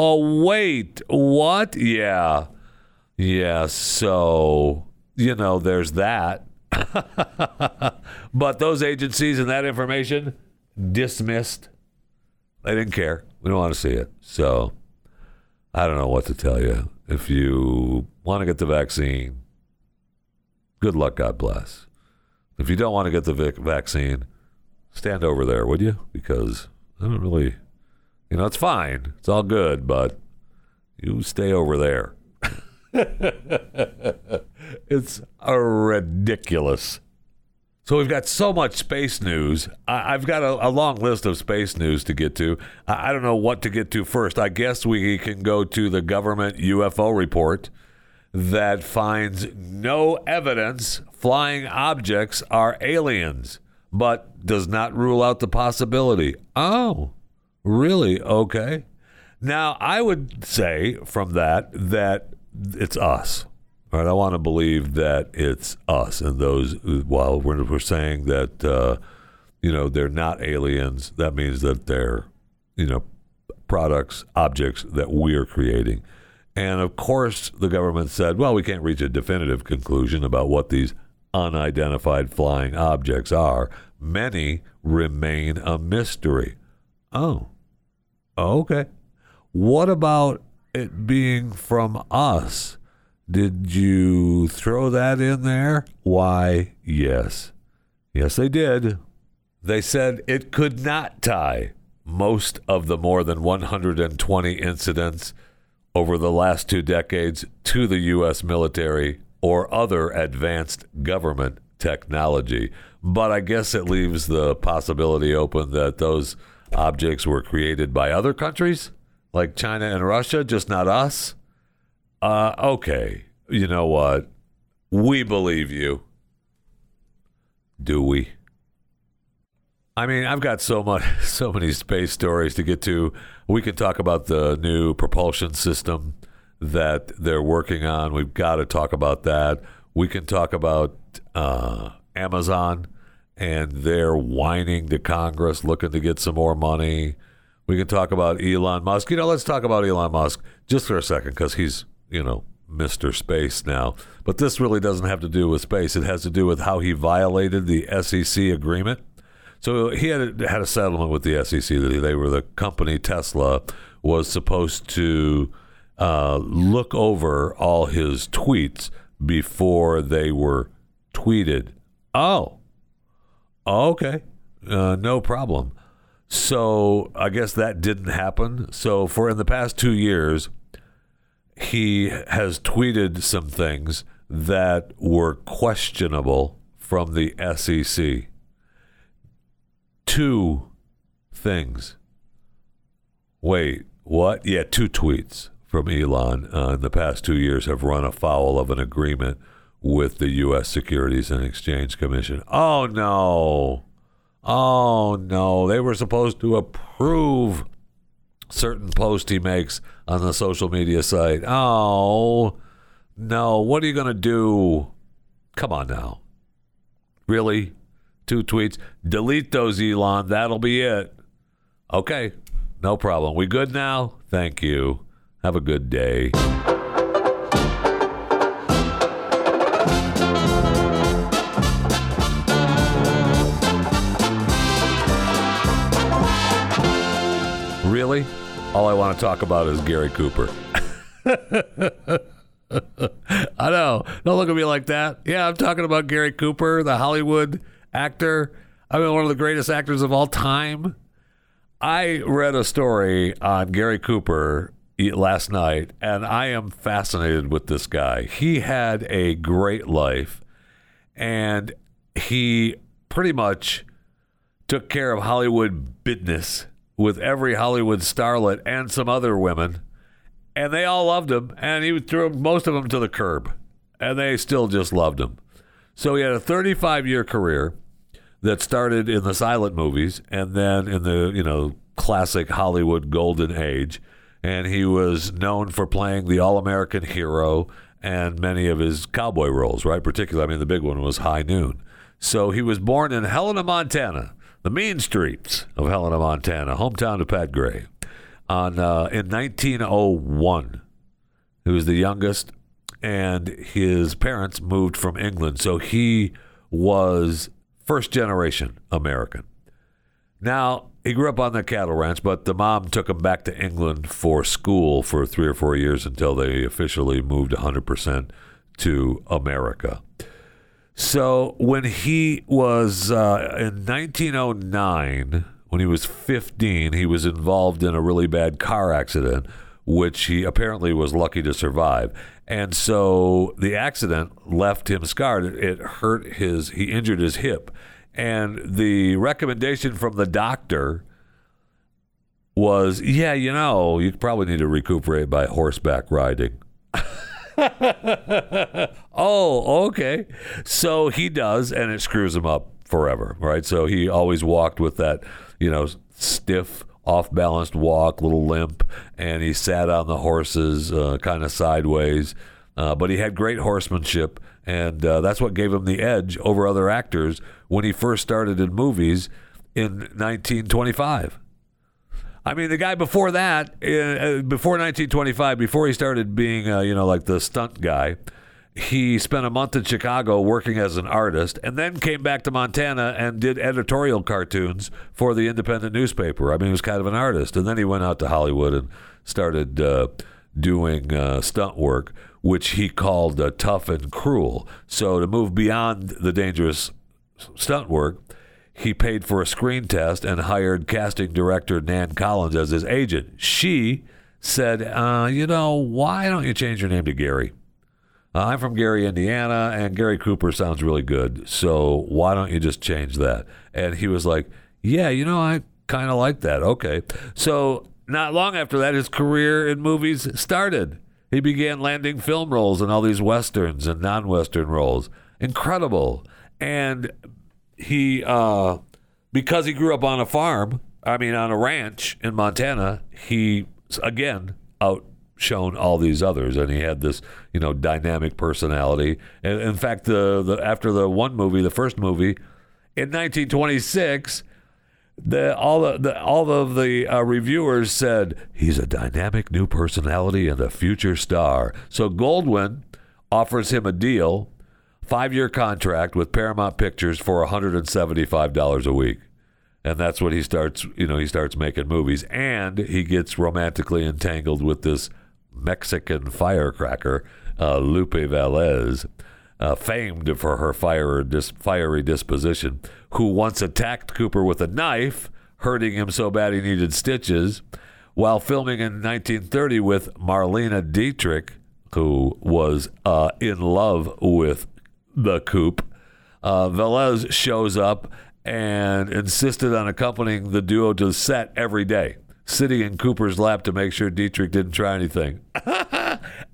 Oh, wait. What? Yeah. Yeah. So, you know, there's that. [laughs] but those agencies and that information dismissed. They didn't care. We don't want to see it. So, I don't know what to tell you. If you want to get the vaccine, good luck, God bless. If you don't want to get the vaccine, stand over there, would you? Because I don't really, you know, it's fine. It's all good, but you stay over there. [laughs] it's ridiculous. So we've got so much space news. I, I've got a, a long list of space news to get to. I, I don't know what to get to first. I guess we can go to the government UFO report that finds no evidence flying objects are aliens, but does not rule out the possibility. Oh, really? Okay. Now, I would say from that that it's us. Right, I want to believe that it's us and those. While we're, we're saying that, uh, you know, they're not aliens, that means that they're, you know, products, objects that we're creating. And of course, the government said, well, we can't reach a definitive conclusion about what these unidentified flying objects are. Many remain a mystery. Oh, Oh, okay. What about it being from us? Did you throw that in there? Why, yes. Yes, they did. They said it could not tie most of the more than 120 incidents over the last two decades to the U.S. military or other advanced government technology. But I guess it leaves the possibility open that those objects were created by other countries, like China and Russia, just not us. Uh, okay, you know what? We believe you. Do we? I mean, I've got so much, [laughs] so many space stories to get to. We can talk about the new propulsion system that they're working on. We've got to talk about that. We can talk about uh, Amazon and they're whining to Congress, looking to get some more money. We can talk about Elon Musk. You know, let's talk about Elon Musk just for a second because he's, you know, Mr. Space now. But this really doesn't have to do with space. It has to do with how he violated the SEC agreement. So he had had a settlement with the SEC that they were the company Tesla was supposed to uh, look over all his tweets before they were tweeted. Oh, okay, uh, no problem. So I guess that didn't happen. So for in the past two years, he has tweeted some things that were questionable from the SEC. Two things. Wait, what? Yeah, two tweets from Elon uh, in the past two years have run afoul of an agreement with the U.S. Securities and Exchange Commission. Oh, no. Oh, no. They were supposed to approve certain posts he makes on the social media site. Oh, no. What are you going to do? Come on now. Really? Two tweets. Delete those, Elon. That'll be it. Okay. No problem. We good now? Thank you. Have a good day. Really? All I want to talk about is Gary Cooper. [laughs] I know. Don't look at me like that. Yeah, I'm talking about Gary Cooper, the Hollywood actor. I mean, one of the greatest actors of all time. I read a story on Gary Cooper last night, and I am fascinated with this guy. He had a great life, and he pretty much took care of Hollywood business with every Hollywood starlet and some other women, and they all loved him, and he threw most of them to the curb, and they still just loved him. So he had a 35 year career that started in the silent movies and then in the you know classic Hollywood golden age, and he was known for playing the all American hero and many of his cowboy roles, right? Particularly, I mean, the big one was High Noon. So he was born in Helena, Montana the mean streets of Helena, Montana, hometown of Pat Gray, on uh, in 1901. He was the youngest, and his parents moved from England, so he was first generation American. Now he grew up on the cattle ranch, but the mom took him back to England for school for three or four years until they officially moved 100% to America. So when he was uh, in 1909, when he was 15, he was involved in a really bad car accident, which he apparently was lucky to survive. And so the accident left him scarred. It, hurt his, he injured his hip. And the recommendation from the doctor was, yeah, you know, you probably need to recuperate by horseback riding. [laughs] [laughs] oh, okay. So he does, and it screws him up forever, right? So he always walked with that, you know, stiff, off balanced walk, little limp, and he sat on the horses uh, kind of sideways. Uh, but he had great horsemanship, and uh, that's what gave him the edge over other actors when he first started in movies in 1925. I mean, the guy before that, uh, before 1925, before he started being, uh, you know, like the stunt guy, he spent a month in Chicago working as an artist and then came back to Montana and did editorial cartoons for the independent newspaper. I mean, he was kind of an artist. And then he went out to Hollywood and started uh, doing uh, stunt work, which he called uh, tough and cruel. So to move beyond the dangerous stunt work, he paid for a screen test and hired casting director Nan Collins as his agent. She said, uh, You know, why don't you change your name to Gary? Uh, I'm from Gary, Indiana, and Gary Cooper sounds really good. So why don't you just change that? And he was like, Yeah, you know, I kind of like that. Okay. So not long after that, his career in movies started. He began landing film roles in all these westerns and non western roles. Incredible. And he uh, because he grew up on a farm, I mean on a ranch in Montana, he again outshone all these others, and he had this you know dynamic personality. And in fact, the, the after the one movie, the first movie in 1926. The, all the, the all of the uh, reviewers said he's a dynamic new personality and a future star. So Goldwyn offers him a deal five year contract with Paramount Pictures for $175 a week. And that's what he starts, you know, he starts making movies. And he gets romantically entangled with this Mexican firecracker, uh, Lupe Velez, uh, famed for her fire, dis- fiery disposition, who once attacked Cooper with a knife, hurting him so bad he needed stitches, while filming in 1930 with Marlene Dietrich, who was uh, in love with the coop. Uh, Velez shows up and insisted on accompanying the duo to the set every day, sitting in Cooper's lap to make sure Dietrich didn't try anything. [laughs]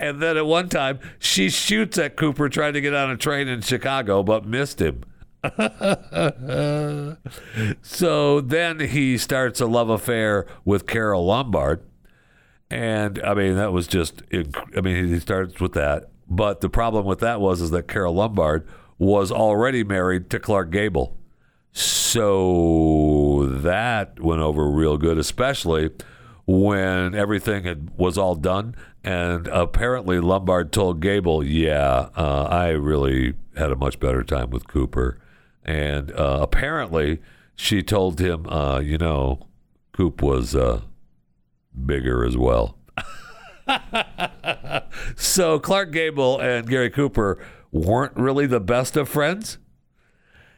and then at one time, she shoots at Cooper trying to get on a train in Chicago, but missed him. [laughs] so then he starts a love affair with Carole Lombard. And I mean, that was just, I mean, he starts with that. But the problem with that was is that Carole Lombard was already married to Clark Gable. So that went over real good, especially when everything had, was all done. And apparently, Lombard told Gable, Yeah, uh, I really had a much better time with Cooper. And uh, apparently, she told him, uh, You know, Coop was uh, bigger as well. [laughs] [laughs] so Clark Gable and Gary Cooper weren't really the best of friends.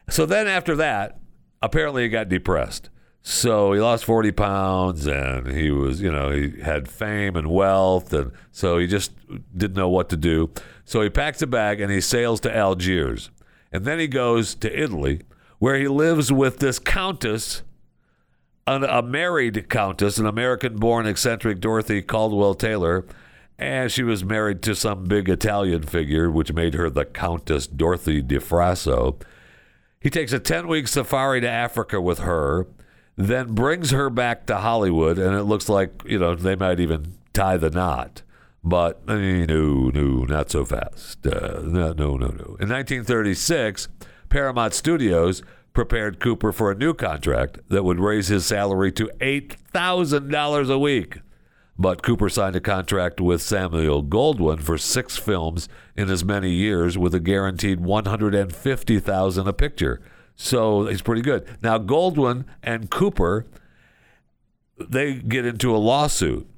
So then after that, apparently he got depressed. So he lost 40 pounds and he was, you know, he had fame and wealth. And so he just didn't know what to do. So he packs a bag and he sails to Algiers. And then he goes to Italy, where he lives with this countess a married countess, an American born eccentric Dorothy Caldwell Taylor, and she was married to some big Italian figure, which made her the Countess Dorothy di Frasso. He takes a 10 week safari to Africa with her, then brings her back to Hollywood, and it looks like, you know, they might even tie the knot. But I no, no, not so fast. Uh, no, no, no. In 1936, Paramount Studios prepared Cooper for a new contract that would raise his salary to $8,000 a week. But Cooper signed a contract with Samuel Goldwyn for six films in as many years with a guaranteed 150,000 a picture. So he's pretty good. Now Goldwyn and Cooper they get into a lawsuit,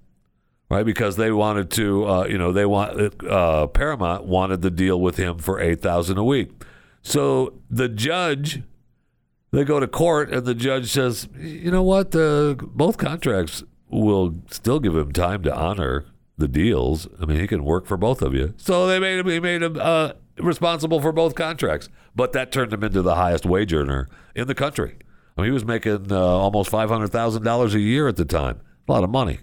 right? Because they wanted to, uh, you know, they want uh, Paramount wanted the deal with him for eight thousand a week. So the judge, they go to court, and the judge says, "You know what? The both contracts will still give him time to honor the deals. I mean, he can work for both of you." So they made him. He made him uh, responsible for both contracts, but that turned him into the highest wage earner in the country. I mean, he was making uh, almost five hundred thousand dollars a year at the time. A lot of money.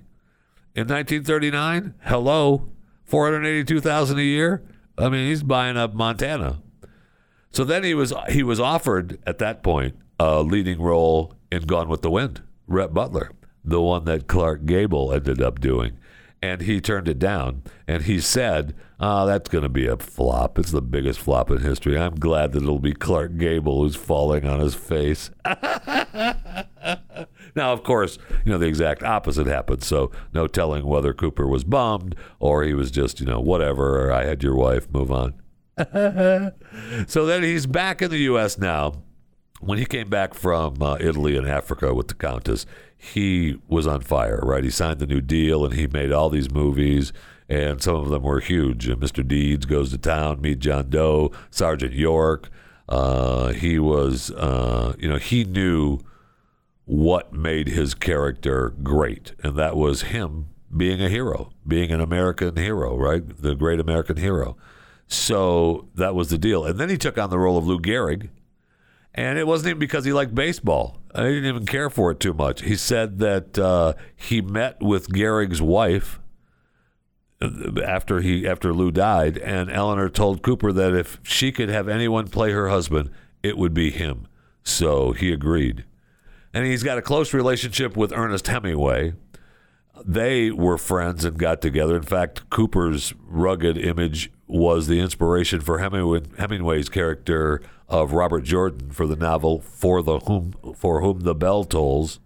In 1939, hello, 482,000 a year. I mean, he's buying up Montana. So then he was he was offered at that point a leading role in Gone with the Wind, Rhett Butler, the one that Clark Gable ended up doing. And he turned it down. And he said, oh, that's going to be a flop. It's the biggest flop in history. I'm glad that it'll be Clark Gable who's falling on his face. [laughs] now, of course, you know, the exact opposite happened. So no telling whether Cooper was bummed or he was just, you know, whatever. I had your wife, move on. [laughs] so then he's back in the U.S. now. When he came back from uh, Italy and Africa with the Countess, he was on fire, right? He signed the New Deal and he made all these movies, and some of them were huge. And Mr. Deeds goes to town, meet John Doe, Sergeant York. Uh, he was, uh, you know, he knew what made his character great, and that was him being a hero, being an American hero, right? The great American hero. So that was the deal. And then he took on the role of Lou Gehrig, and it wasn't even because he liked baseball. I didn't even care for it too much. He said that uh, he met with Gehrig's wife uh, after he after Lou died, and Eleanor told Cooper that if she could have anyone play her husband, it would be him. So he agreed. And he's got a close relationship with Ernest Hemingway. They were friends and got together. In fact, Cooper's rugged image was the inspiration for Hemingway, Hemingway's character of Robert Jordan for the novel "For the Whom For Whom the Bell Tolls."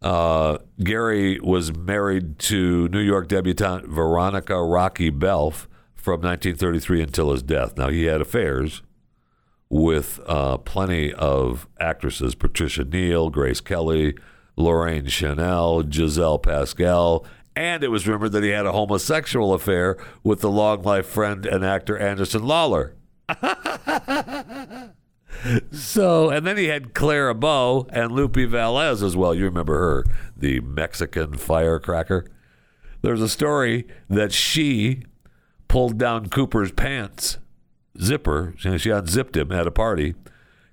Uh, Gary was married to New York debutante Veronica Rocky Balfe from 1933 until his death. Now he had affairs with uh, plenty of actresses: Patricia Neal, Grace Kelly, Lorraine Chanel, Giselle Pascal, and it was rumored that he had a homosexual affair with the long life friend and actor Anderson Lawler. [laughs] so, and then he had Clara Bow and Lupe Velez as well. You remember her, the Mexican firecracker. There's a story that she pulled down Cooper's pants zipper. She unzipped him at a party,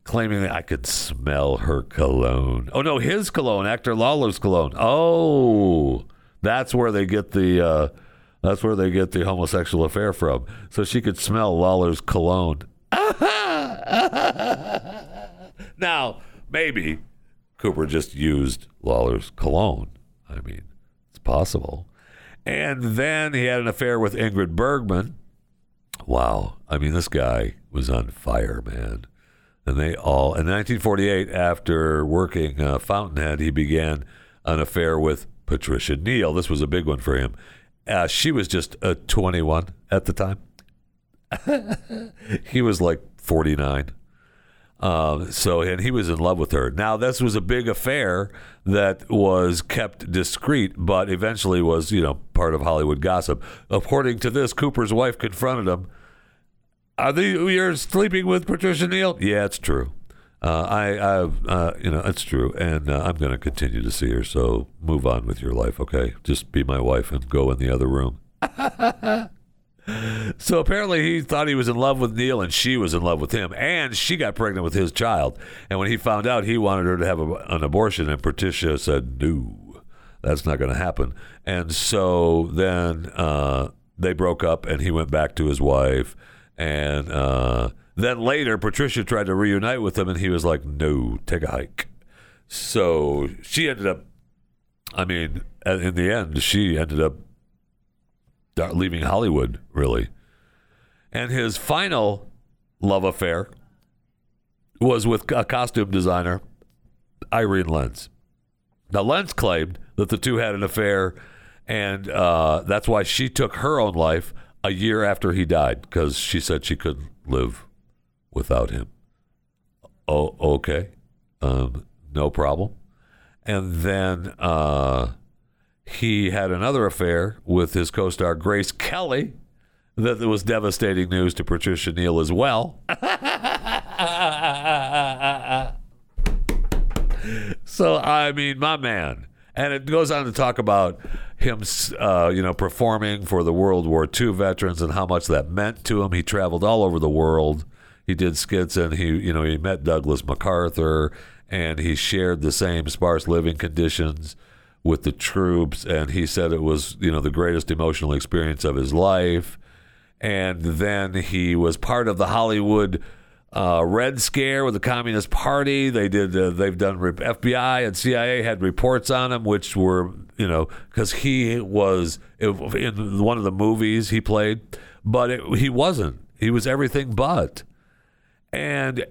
claiming that I could smell her cologne. Oh, no, his cologne, actor Lawler's cologne. Oh, that's where they get the. Uh, that's where they get the homosexual affair from. So she could smell Lawler's cologne. [laughs] now, maybe Cooper just used Lawler's cologne. I mean, it's possible. And then he had an affair with Ingrid Bergman. Wow. I mean, this guy was on fire, man. And they all, in 1948, after working uh, Fountainhead, he began an affair with Patricia Neal. This was a big one for him. Uh, she was just a 21 at the time. [laughs] he was like 49. Um, so, and he was in love with her. Now, this was a big affair that was kept discreet, but eventually was, you know, part of Hollywood gossip. According to this, Cooper's wife confronted him. Are they, you're sleeping with Patricia Neal? Yeah, it's true. Uh, I, I uh, you know, it's true, and uh, I'm going to continue to see her. So move on with your life, okay? Just be my wife and go in the other room. [laughs] so apparently, he thought he was in love with Neal, and she was in love with him, and she got pregnant with his child. And when he found out, he wanted her to have a, an abortion, and Patricia said, "No, that's not going to happen." And so then uh, they broke up, and he went back to his wife, and uh, then later, Patricia tried to reunite with him, and he was like, "No, take a hike." So she ended up. I mean, in the end, she ended up leaving Hollywood, really. And his final love affair was with a costume designer, Irene Lentz. Now, Lentz claimed that the two had an affair, and uh, that's why she took her own life a year after he died because she said she couldn't live without him. Oh, okay. Um, no problem. And then uh, he had another affair with his co star, Grace Kelly, that was devastating news to Patricia Neal as well. [laughs] so, I mean, my man. And it goes on to talk about him, uh, you know, performing for the World War II veterans and how much that meant to him. He traveled all over the world he did skits, and he, you know, he met Douglas MacArthur, and he shared the same sparse living conditions with the troops. And he said it was, you know, the greatest emotional experience of his life. And then he was part of the Hollywood uh, Red Scare with the Communist Party. They did. Uh, they've done. FBI and CIA had reports on him, which were you know because he was in one of the movies he played, but it, he wasn't. He was everything but. And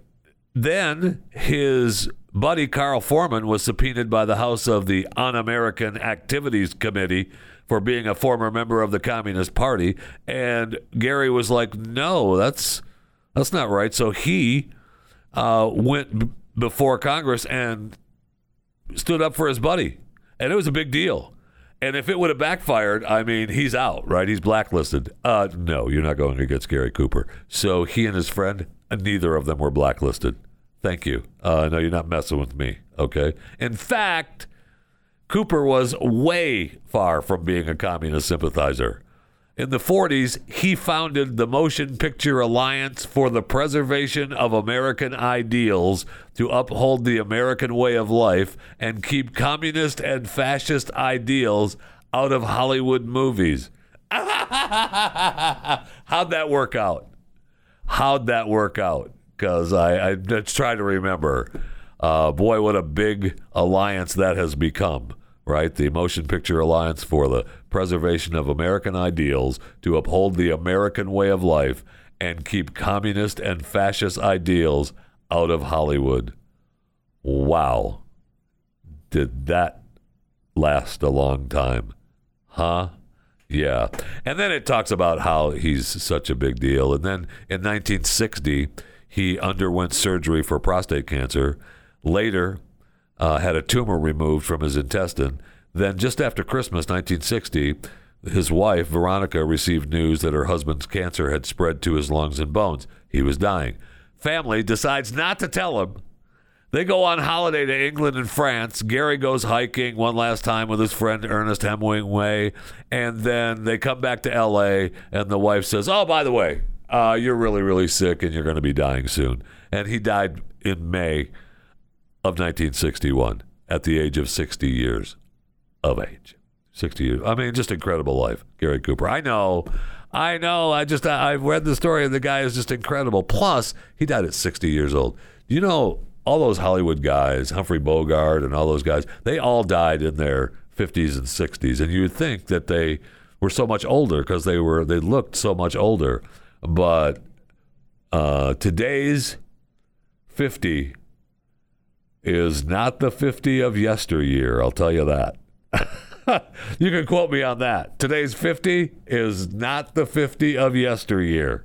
then his buddy Carl Foreman was subpoenaed by the House of the Un American Activities Committee for being a former member of the Communist Party. And Gary was like, no, that's that's not right. So he uh, went b- before Congress and stood up for his buddy. And it was a big deal. And if it would have backfired, I mean, he's out, right? He's blacklisted. Uh, no, you're not going against Gary Cooper. So he and his friend, neither of them were blacklisted. Thank you. Uh, no, you're not messing with me. Okay. In fact, Cooper was way far from being a communist sympathizer. In the 40s, he founded the Motion Picture Alliance for the Preservation of American Ideals to uphold the American way of life and keep communist and fascist ideals out of Hollywood movies. [laughs] How'd that work out? How'd that work out? Because I, I just try to remember. Uh, boy, what a big alliance that has become right? The Motion Picture Alliance for the Preservation of American Ideals to uphold the American way of life and keep communist and fascist ideals out of Hollywood. Wow. Did that last a long time? Huh? Yeah. And then it talks about how he's such a big deal. And then in 1960, he underwent surgery for prostate cancer. Later, uh, had a tumor removed from his intestine. Then, just after Christmas 1960, his wife, Veronica, received news that her husband's cancer had spread to his lungs and bones. He was dying. Family decides not to tell him. They go on holiday to England and France. Gary goes hiking one last time with his friend Ernest Hemingway. And then they come back to LA, and the wife says, Oh, by the way, uh, you're really, really sick and you're going to be dying soon. And he died in May of 1961 at the age of 60 years of age. 60 years. I mean, just incredible life, Gary Cooper. I know. I know. I just, I, have read the story, and the guy is just incredible. Plus, he died at 60 years old. You know, all those Hollywood guys, Humphrey Bogart and all those guys, they all died in their 50s and 60s. And you would think that they were so much older because they were, they looked so much older. But uh, today's 50 is not the 50 of yesteryear. I'll tell you that. [laughs] you can quote me on that. Today's 50 is not the 50 of yesteryear.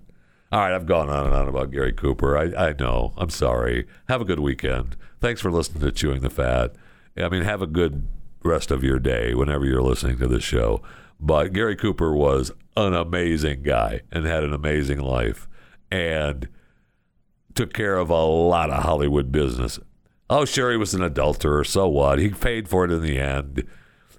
All right, I've gone on and on about Gary Cooper. I, I know. I'm sorry. Have a good weekend. Thanks for listening to Chewing the Fat. I mean, have a good rest of your day whenever you're listening to this show. But Gary Cooper was an amazing guy and had an amazing life and took care of a lot of Hollywood business. Oh, sure, he was an adulterer. So what? He paid for it in the end.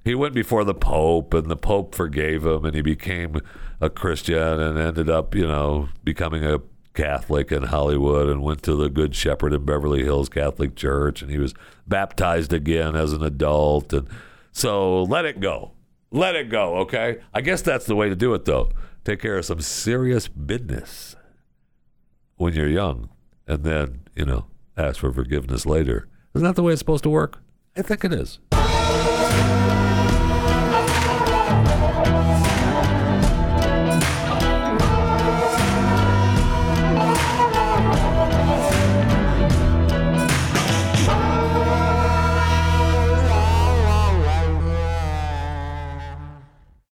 He went before the Pope, and the Pope forgave him, and he became a Christian and ended up, you know, becoming a Catholic in Hollywood and went to the Good Shepherd in Beverly Hills Catholic Church, and he was baptized again as an adult. And so let it go. Let it go, okay? I guess that's the way to do it, though. Take care of some serious business when you're young, and then, you know, ask for forgiveness later. Isn't that the way it's supposed to work? I think it is.